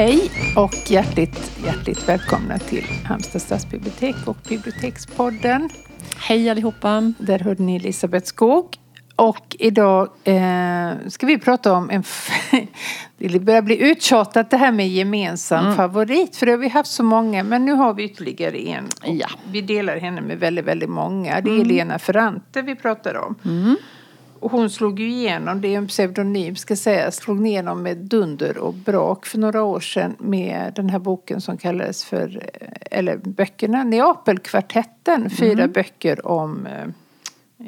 Hej och hjärtligt, hjärtligt välkomna till Halmstad stadsbibliotek och Bibliotekspodden. Hej allihopa! Där hörde ni Elisabeth Skog. Och idag eh, ska vi prata om en... det börjar bli uttjatat det här med gemensam mm. favorit. För det har vi haft så många. Men nu har vi ytterligare en. Ja. Vi delar henne med väldigt, väldigt många. Det är mm. Lena Ferrante vi pratar om. Mm. Och hon slog ju igenom, det är en pseudonym ska säga, slog igenom med dunder och brak för några år sedan med den här boken som kallades för, eller böckerna, Neapelkvartetten. Fyra mm. böcker om eh,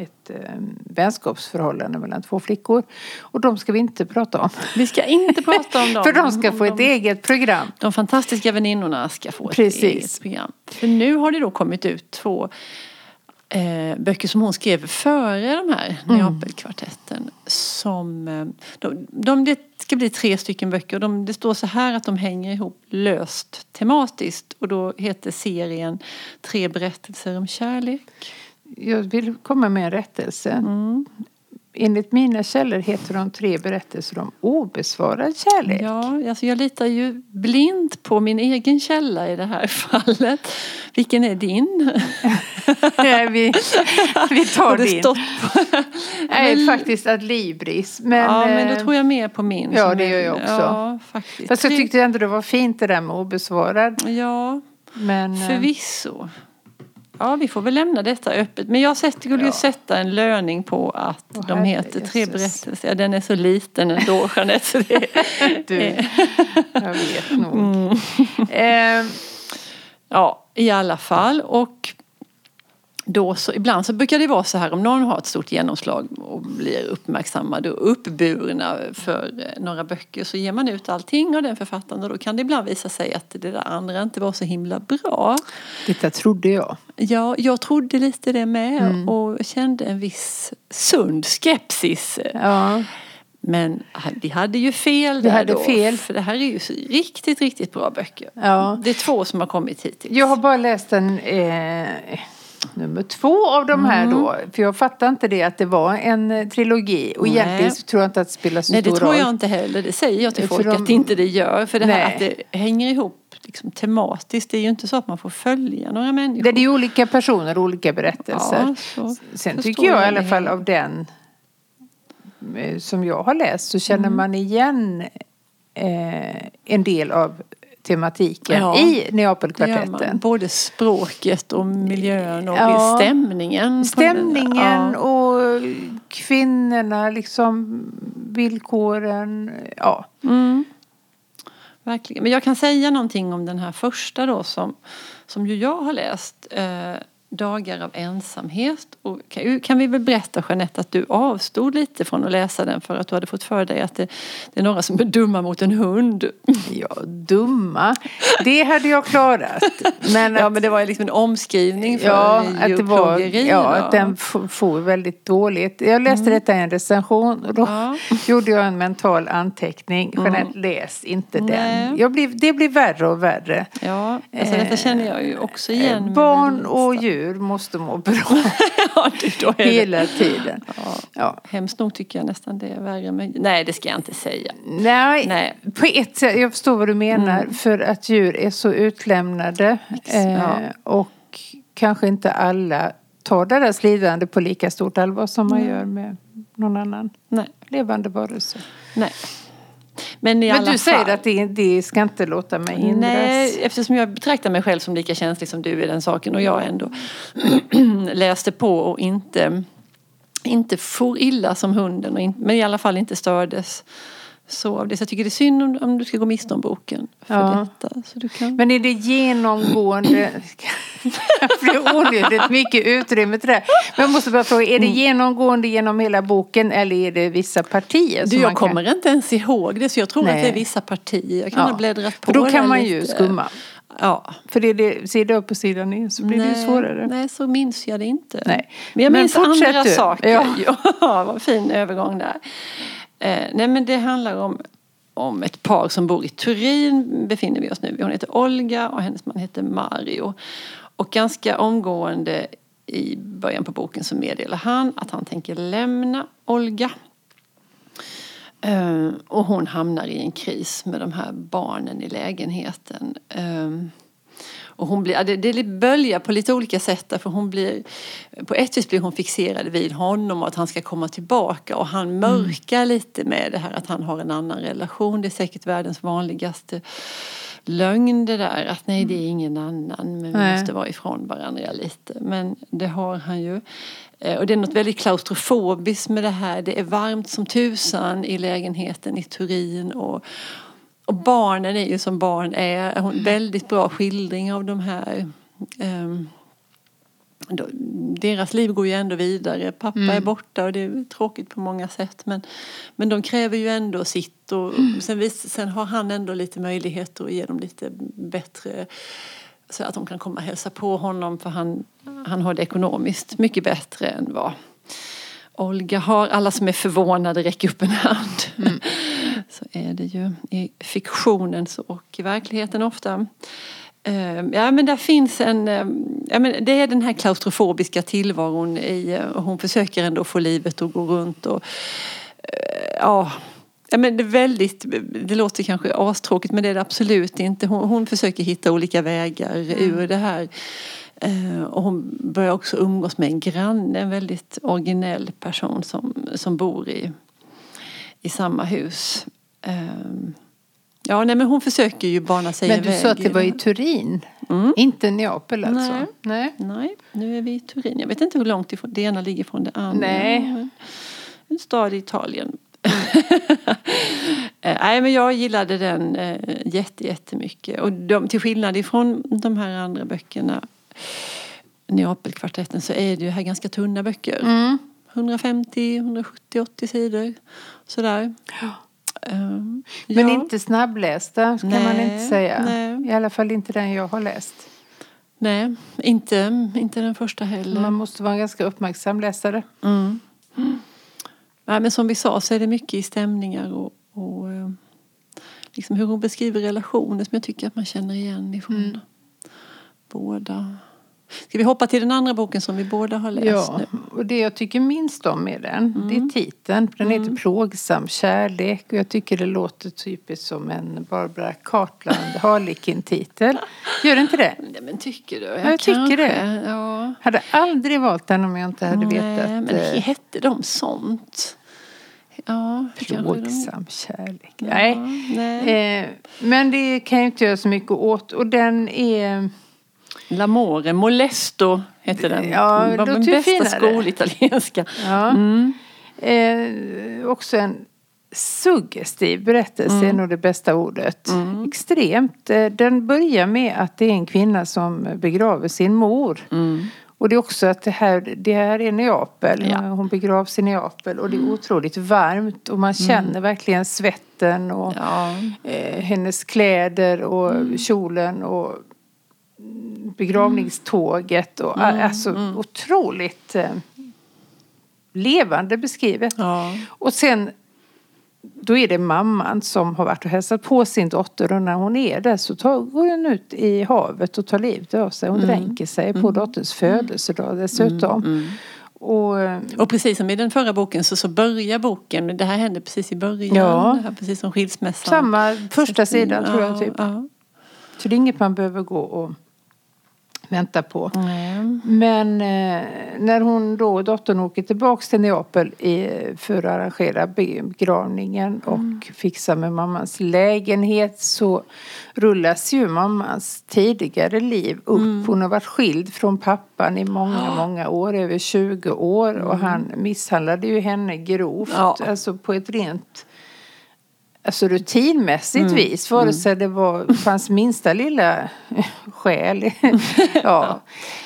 ett äh, vänskapsförhållande mellan två flickor. Och de ska vi inte prata om. Vi ska inte prata om dem. För de ska få ett eget program. De fantastiska väninnorna ska få Precis. ett eget program. För nu har det då kommit ut två eh, böcker som hon skrev före de här mm. Neapelkvartetten. Som, eh, de, de, det ska bli tre stycken böcker. De, det står så här att de hänger ihop löst tematiskt. Och då heter serien Tre berättelser om kärlek. Jag vill komma med en rättelse. Mm enligt mina källor heter de tre berättelser om obesvarad kärlek. Ja, alltså jag litar ju blint på min egen källa i det här fallet. Vilken är din? Nej, vi, vi tar din. Nej, men, faktiskt Adlibris. Men, ja, men då tror jag mer på min. Ja, det gör jag också. Ja, faktiskt. Fast jag tyckte ändå det var fint det där med obesvarad. Ja, men, eh, förvisso. Ja, vi får väl lämna detta öppet. Men jag skulle ju ja. sätta en löning på att oh, de heter Tre Jesus. berättelser. Ja, den är så liten ändå, Jeanette. Så det... du, jag vet nog. Mm. eh. Ja, i alla fall. Och då så, ibland så brukar det vara så här om någon har ett stort genomslag och blir uppmärksammad och uppburna för eh, några böcker så ger man ut allting av den författaren och då kan det ibland visa sig att det där andra inte var så himla bra. Detta trodde jag. Ja, jag trodde lite det med mm. och kände en viss sund skepsis. Ja. Men vi hade ju fel vi där hade då, fel. För det här är ju riktigt, riktigt bra böcker. Ja. Det är två som har kommit hittills. Jag har bara läst en eh nummer två av de här mm. då. För jag fattar inte det att det var en eh, trilogi. Och Nej. egentligen så tror jag inte att det spelar så Nej, stor roll. Nej det tror jag inte heller. Det säger jag till folk de... att inte det gör. För det här Nej. att det hänger ihop liksom, tematiskt. Det är ju inte så att man får följa några människor. Det är olika personer och olika berättelser. Ja, Sen tycker jag, jag i alla fall av den eh, som jag har läst så känner mm. man igen eh, en del av tematiken ja, i Neapelkvartetten. Både språket och miljön och ja, stämningen. Stämningen ja. och kvinnorna, liksom villkoren. Ja. Mm. Verkligen. Men jag kan säga någonting om den här första då som, som ju jag har läst. Eh, dagar av ensamhet. Och kan, vi väl berätta Jeanette att du avstod lite från att läsa den för att du hade fått för dig att det, det är några som är dumma mot en hund. Ja, dumma. Det hade jag klarat. Men ja, men det var liksom en omskrivning för ja, att det var, Ja, att den får väldigt dåligt. Jag läste mm. detta i en recension och då ja. gjorde jag en mental anteckning. Jeanette, mm. läs inte Nej. den. Jag blev, det blir värre och värre. Ja, alltså detta känner jag ju också igen. Eh, barn och djur djur måste må bra ja, det, hela tiden. Ja. Ja. Hemskt nog tycker jag nästan det är värre. Men, nej, det ska jag inte säga. Nej, nej. på ett sätt. Jag förstår vad du menar. Mm. För att djur är så utlämnade. Eh, och kanske inte alla tar deras lidande på lika stort allvar som man mm. gör med någon annan nej. levande varelse. Nej. Men, i Men du säger att det, det ska inte låta mig hindras? Nej, eftersom jag betraktar mig själv som lika känslig som du i den saken och jag ändå läste på och inte, inte for illa som hunden, och in, men i alla fall inte stördes så av det. Så jag tycker det är synd om, om du ska gå miste om boken för ja. detta. Så du kan... Men är det genomgående, det är onödigt mycket utrymme till det. Men jag måste bara fråga, är det mm. genomgående genom hela boken eller är det vissa partier? Du, jag kommer kan... inte ens ihåg det så jag tror Nej. att det är vissa partier. Jag kan ja. ha bläddrat på För då kan man lite. ju skumma. Ja. För det är det, sida upp och sida ner så blir nej, det svårare. Nej, så minns jag det inte. Nej. Men jag minns andra du. saker. Ja. ja, vad fin övergång där. Eh, nej men det handlar om, om ett par som bor i Turin befinner vi oss nu. Hon heter Olga och hennes man heter Mario. Och ganska omgående i början på boken så meddelar han att han tänker lämna Olga. Eh, och hon hamnar i en kris med de här barnen i lägenheten. Eh, och hon blir, det, det böljar på lite olika sätt därför hon blir På ett vis blir hon fixerad vid honom och att han ska komma tillbaka och han mörkar mm. lite med det här att han har en annan relation. Det är säkert världens vanligaste lögn det där att nej det är ingen annan men vi nej. måste vara ifrån varandra lite. Men det har han ju. Eh, och det är något väldigt klaustrofobiskt med det här. Det är varmt som tusan i lägenheten i Turin och, och barnen är ju som barn är. En väldigt bra skildring av de här um, deras liv går ju ändå vidare. Pappa mm. är borta och det är tråkigt på många sätt. Men, men de kräver ju ändå sitt och mm. sen, vis, sen har han ändå lite möjligheter att ge dem lite bättre så att de kan komma och hälsa på honom för han, han har det ekonomiskt mycket bättre än vad Olga har. Alla som är förvånade räcker upp en hand. Mm. Så är det ju i fiktionen och i verkligheten ofta. Ehm, ja men där finns en, ehm, ja, men det är den här klaustrofobiska tillvaron i, och hon försöker ändå få livet att gå runt och eh, ja Ja, men det, är väldigt, det låter kanske astråkigt men det är det absolut inte. Hon, hon försöker hitta olika vägar mm. ur det här. Eh, och hon börjar också umgås med en granne, en väldigt originell person som, som bor i, i samma hus. Eh, Ja, nej men hon försöker ju bana sig Men du sa att det var i Turin, mm. inte Neapel alltså? Nej. nej. nej, nu är vi i Turin. Jag vet inte hur långt ifrån det ena ligger från det andra. Nej. En stad i Italien. Eh, nej men jag gillade den äh, jätte, jättemycket. Och de, till skillnad ifrån de här andra böckerna, Neapelkvartetten, så är det ju här ganska tunna böcker. Mm. 150, 170, 80 sidor. Sådär. Ja. Um, Men ja. inte snabblästa kan nej, man inte säga. Nej. I alla fall inte den jag har läst. Nej, inte, inte den första heller. Man måste vara en ganska uppmärksam läsare. Mm. Mm. Nej, men som vi sa så är det mycket i stämningar och, och eh, liksom hur hon beskriver relationer som jag tycker att man känner igen ifrån mm. båda Ska vi hoppa till den andra boken som vi båda har läst ja, nu? Och det jag tycker minst om med den, mm. det är titeln. Den mm. heter Plågsam kärlek och jag tycker det låter typiskt som en Barbara Cartland Harlequin-titel. Gör det inte det? Nej, men tycker du? Jag, jag tycker det. Ja. Hade aldrig valt den om jag inte hade Nej, vetat. men eh, hette de sånt? Ja, Plågsam kärlek. Ja, nej. nej. Eh, men det kan jag inte göra så mycket åt. Och den är... L'amore, Molesto hette den. Ja, det var den bästa skolitalienska. Ja. Mm. Eh, också en suggestiv berättelse mm. är nog det bästa ordet. Mm. Extremt. Eh, den börjar med att det är en kvinna som begraver sin mor. Mm. Och det är också att det här, det här är Neapel. Ja. Hon begravs i Neapel och det är mm. otroligt varmt och man känner mm. verkligen svetten och ja. eh, hennes kläder och mm. kjolen och begravningståget och mm, alltså mm. otroligt eh, levande beskrivet. Ja. Och sen då är det mamman som har varit och hälsat på sin dotter och när hon är där så tar, går hon ut i havet och tar livet av sig. Hon mm. dränker sig på mm. dotterns födelsedag dessutom. Mm. mm. Och, eh, och precis som i den förra boken så, så börjar boken, det här hände precis i början, ja. här, precis som skilsmässan. Samma första sidan tror jag typ. Ja. Så det är inget man behöver gå och vänta på. Mm. Men eh, när hon då, dottern åker tillbaks till Neapel i, för att arrangera begravningen och mm. fixa med mammans lägenhet så rullas ju mammans tidigare liv upp. Mm. Hon har varit skild från pappan i många, många år, över 20 år och mm. han misshandlade ju henne grovt, ja. alltså på ett rent alltså rutinmässigt mm. vis. Vare mm. sig det var, fanns minsta lilla skäl ja,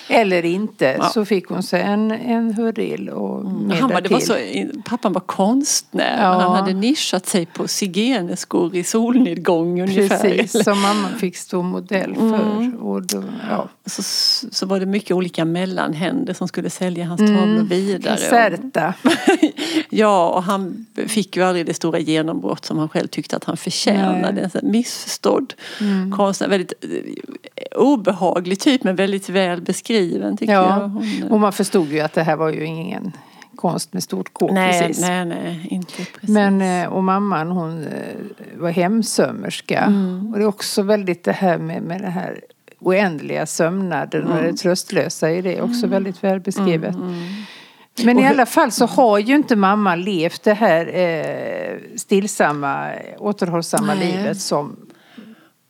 eller inte ja. så fick hon sig en, en hurrill och mm. han var, det var så, Pappan var konstnär ja. han hade nischat sig på zigeneskor i solnedgång ungefär. Precis, som mamma fick stå modell för. Mm. Och då, ja. så, så var det mycket olika mellanhänder som skulle sälja hans tavlor mm. vidare. Caserta. ja, och han fick ju aldrig det stora genombrott som han själv tyckte att han förtjänade. En missförstådd mm. konstnär. Väldigt eh, obehaglig typ men väldigt väl beskriven tycker ja. jag. Hon, och man förstod ju att det här var ju ingen konst med stort K Nej, precis. nej, nej, inte precis. Men, eh, och mamman hon eh, var hemsömmerska. Mm. Och det är också väldigt det här med, med den här oändliga sömnaden och Mm. det tröstlösa i det. Också väldigt väl beskrivet. Men i alla fall så har ju inte mamma levt det här eh, stillsamma, återhållsamma Nej. livet som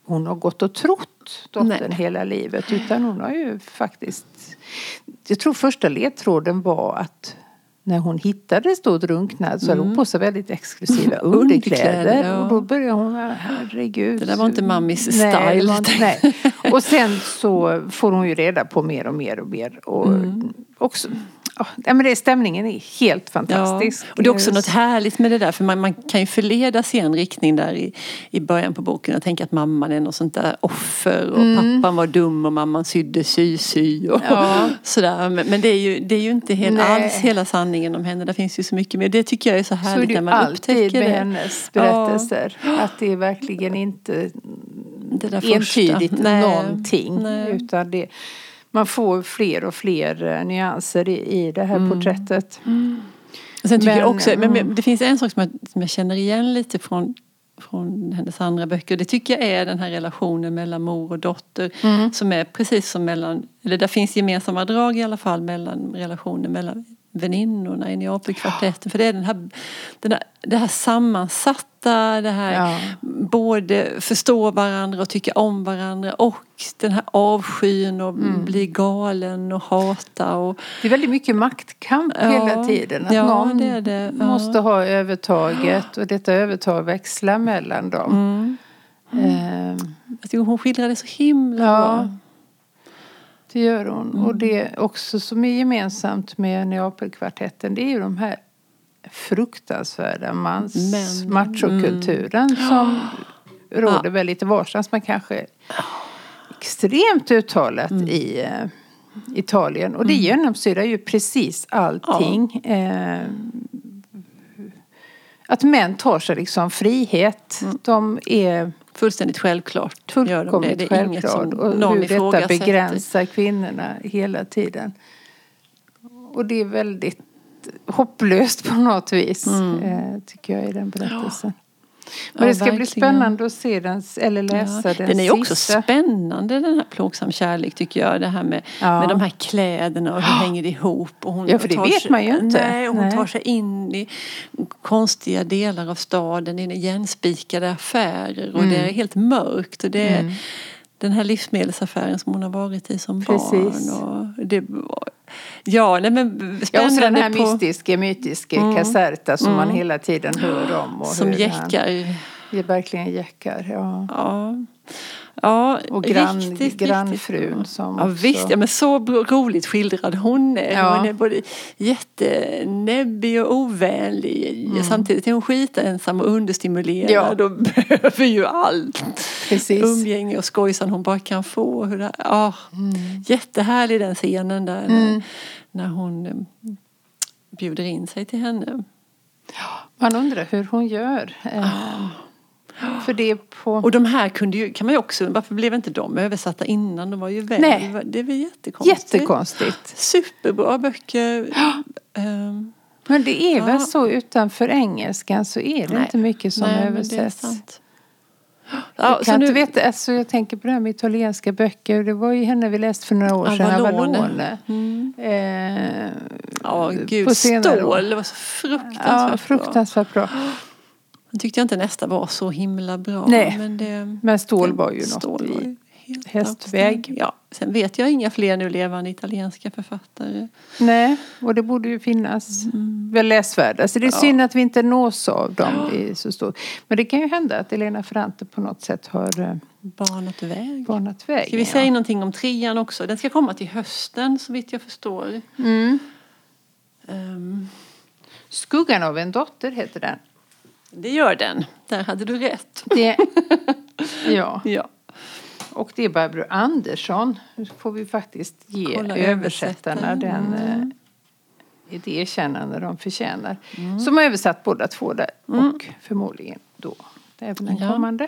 hon har gått och trott dottern Nej. hela livet. Utan hon har ju faktiskt... Jag tror första ledtråden var att när hon hittade stå drunknad så hade hon på sig väldigt exklusiva underkläder. Underkläder, ja. Och då började hon, herregud. Det där var inte mammis Nej, style. inte- nej. Och sen så får hon ju reda på mer och mer och mer. Och Mm. också, ja, men det, stämningen är helt fantastisk. Ja, och det är också något härligt med det där för man, man kan ju förledas i en riktning där i, i början på boken och tänka att mamman är något sånt där offer och pappan var dum och mamman sydde sy-sy och Mm. Ja. sådär. Men, men det, är ju, det är ju inte helt, alls hela sanningen om henne. Det finns ju så mycket mer. Det tycker jag är så Så är härligt det när ju man alltid upptäcker med det. hennes berättelser. Att det är verkligen inte Det där entydigt någonting. nej. Utan det, man får fler och fler eh, nyanser i, i det här Mm. porträttet. Och sen tycker Men, jag också, men, mm. men det finns en sak som jag, som jag känner igen lite från från hennes andra böcker. Det tycker jag är den här relationen mellan mor och dotter. Mm. Som är precis som mellan, eller där finns gemensamma drag i alla fall mellan relationen mellan väninnorna i Neapelkvartetten. För det är den här, den här, det här sammansatta, det här Ja. både förstå varandra och tycka om varandra och den här avskyn och Mm. bli galen och hata. Och, Det är väldigt mycket maktkamp Ja, hela tiden. Att ja, någon det det. Ja. måste ha övertaget och detta övertag växlar mellan dem. mm. Ehm, Jag tycker hon skildrar det så himla bra. Det gör hon. Mm. Och det också som är gemensamt med Neapelkvartetten det är ju de här fruktansvärda mans machokulturen som råder väl lite varstans men kanske extremt uttalat Mm. i eh, Italien. Och det genomsyrar ju precis allting. Eh, att män tar sig liksom frihet. Mm. De är Fullständigt självklart. gör de det. fullkomligt Det är inget självklart. som Och någon hur detta begränsar kvinnorna hela tiden. Och det är väldigt hopplöst på något vis. Eh, tycker jag i den berättelsen. Men Mm. Ja, det ska bli verkligen. spännande att se den, eller läsa Ja, den den är också sista. spännande den här plågsam kärlek tycker jag. Det här med, Ja. med de här kläderna och hur hänger det ihop. Och hon Ja, för det vet sig, man ju inte. Nej, och hon Nej. tar sig in i konstiga delar av staden. I igenspikade affärer och Mm. det är helt mörkt. Och det är den här livsmedelsaffären som hon har varit i som Precis. barn. Och det, ja, nej men Ja, och så spännande den här på, Mm. mystiska, mytiska Caserta som man hela tiden hör om. Och som han- jäckar. Det är verkligen jäckar, ja. Ja. Ja, Och grann, riktigt, riktigt grannfrun bra. som Ja också... visst, ja, men så roligt skildrad hon är. Ja. Hon är både jättenäbbig och ovänlig. Samtidigt är hon skitensam och understimulerad Ja. och behöver ju allt Precis. umgänge och skojsan hon bara kan få. Hur det, ja, Jättehärlig den scenen där Mm. när, när hon eh, bjuder in sig till henne. Man undrar hur hon gör. Eh, För det på... Och de här kunde ju, kan man ju också, varför blev inte de översatta innan? De var ju väl, Nej. det väl jättekonstigt. Jättekonstigt. Superbra böcker. Ehm, Men det är väl Ja. så utanför engelskan så är det Nej. inte mycket som nej, men det är översätts. Ja, kan nu, veta, alltså jag tänker på det här med italienska böcker. Det var ju henne vi läste för några år sedan, Avalone. Avalone. Mm. Eh, ja, gud. Stål, det var så fruktansvärt Ja, bra. fruktansvärt bra. Tyckte jag inte nästa var så himla bra. Nej. Men, det, Men Stål var ju Stål något var ju helt hästväg. Ja, sen vet jag inga fler nu levande italienska författare. Nej, och det borde ju finnas väl läsvärda. Så det är synd att vi inte nås av dem i så stor. Men det kan ju hända att Elena Ferrante på något sätt har eh, Banat väg. banat väg. Ska vi säga någonting om trean också? Den ska komma till hösten så vitt jag förstår. Mm. Ehm, Skuggan av en dotter heter den. Det gör den. Där hade du rätt. Det, ja, Ja. och det är Barbro Andersson. Nu får vi faktiskt ge Kolla översättarna den eh, det erkännande de förtjänar. Som har översatt båda två där. Och förmodligen då även den Ja. kommande.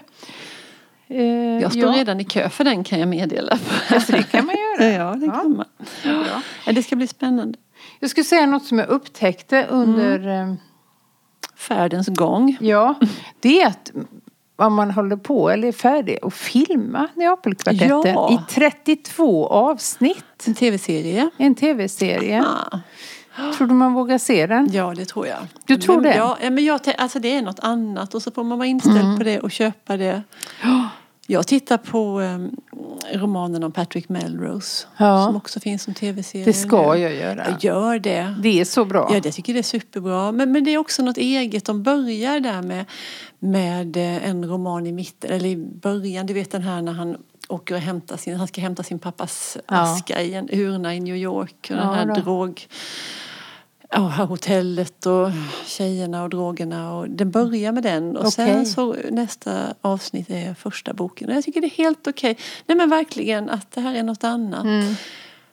Eh, Jag står ja, redan i kö för den kan jag meddela. Alltså det kan man göra. Ja, det Ja. kan man. Ja, det ska bli spännande. Jag skulle säga något som jag upptäckte under Mm. eh, Färdens gång. Ja, det är att vad man håller på eller är färdig att filma Neapelkvartetten Ja. i 32 avsnitt. En tv-serie. En tv-serie. Ah. Tror du man vågar se den? Ja, det tror jag. Du tror det? Ja, men jag, alltså det är något annat och så får man vara inställd Mm. på det och köpa det. Jag tittar på um, romanen om Patrick Melrose Ja. som också finns som tv-serie. Det ska jag göra. Jag gör det. Det är så bra. Ja, jag tycker det är superbra. Men, men det är också något eget. De börjar där med, med eh, en roman i mitten, eller i början, du vet den här när han åker och hämtar sin, han ska hämta sin pappas Ja. aska i en urna i New York. Och den här drog... Ja, hotellet och tjejerna och drogerna. Och den börjar med den. Och sen Okej. så nästa avsnitt är första boken. Och jag tycker det är helt okej. Nej men verkligen att det här är något annat. Mm.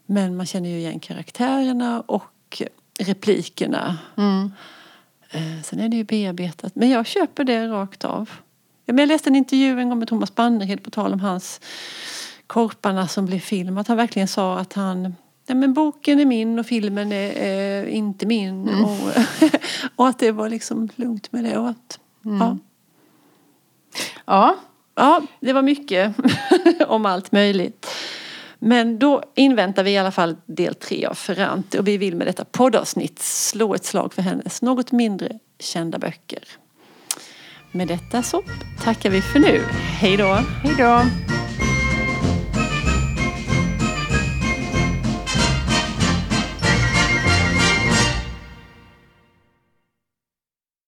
Men man känner ju igen karaktärerna och replikerna. Mm. Eh, Sen är det ju bearbetat. Men jag köper det rakt av. Jag läste en intervju en gång med Thomas Bannerhed på tal om hans Korparna som blev film. Att han verkligen sa att han Ja, men boken är min och filmen är, är inte min. Mm. Och, och att det var liksom lugnt med det. Och att, Mm. ja. Ja, ja, det var mycket om allt möjligt. Men då inväntar vi i alla fall del tre av Ferrante och vi vill med detta poddavsnitt slå ett slag för hennes något mindre kända böcker. Med detta så tackar vi för nu. Hej då! hej då.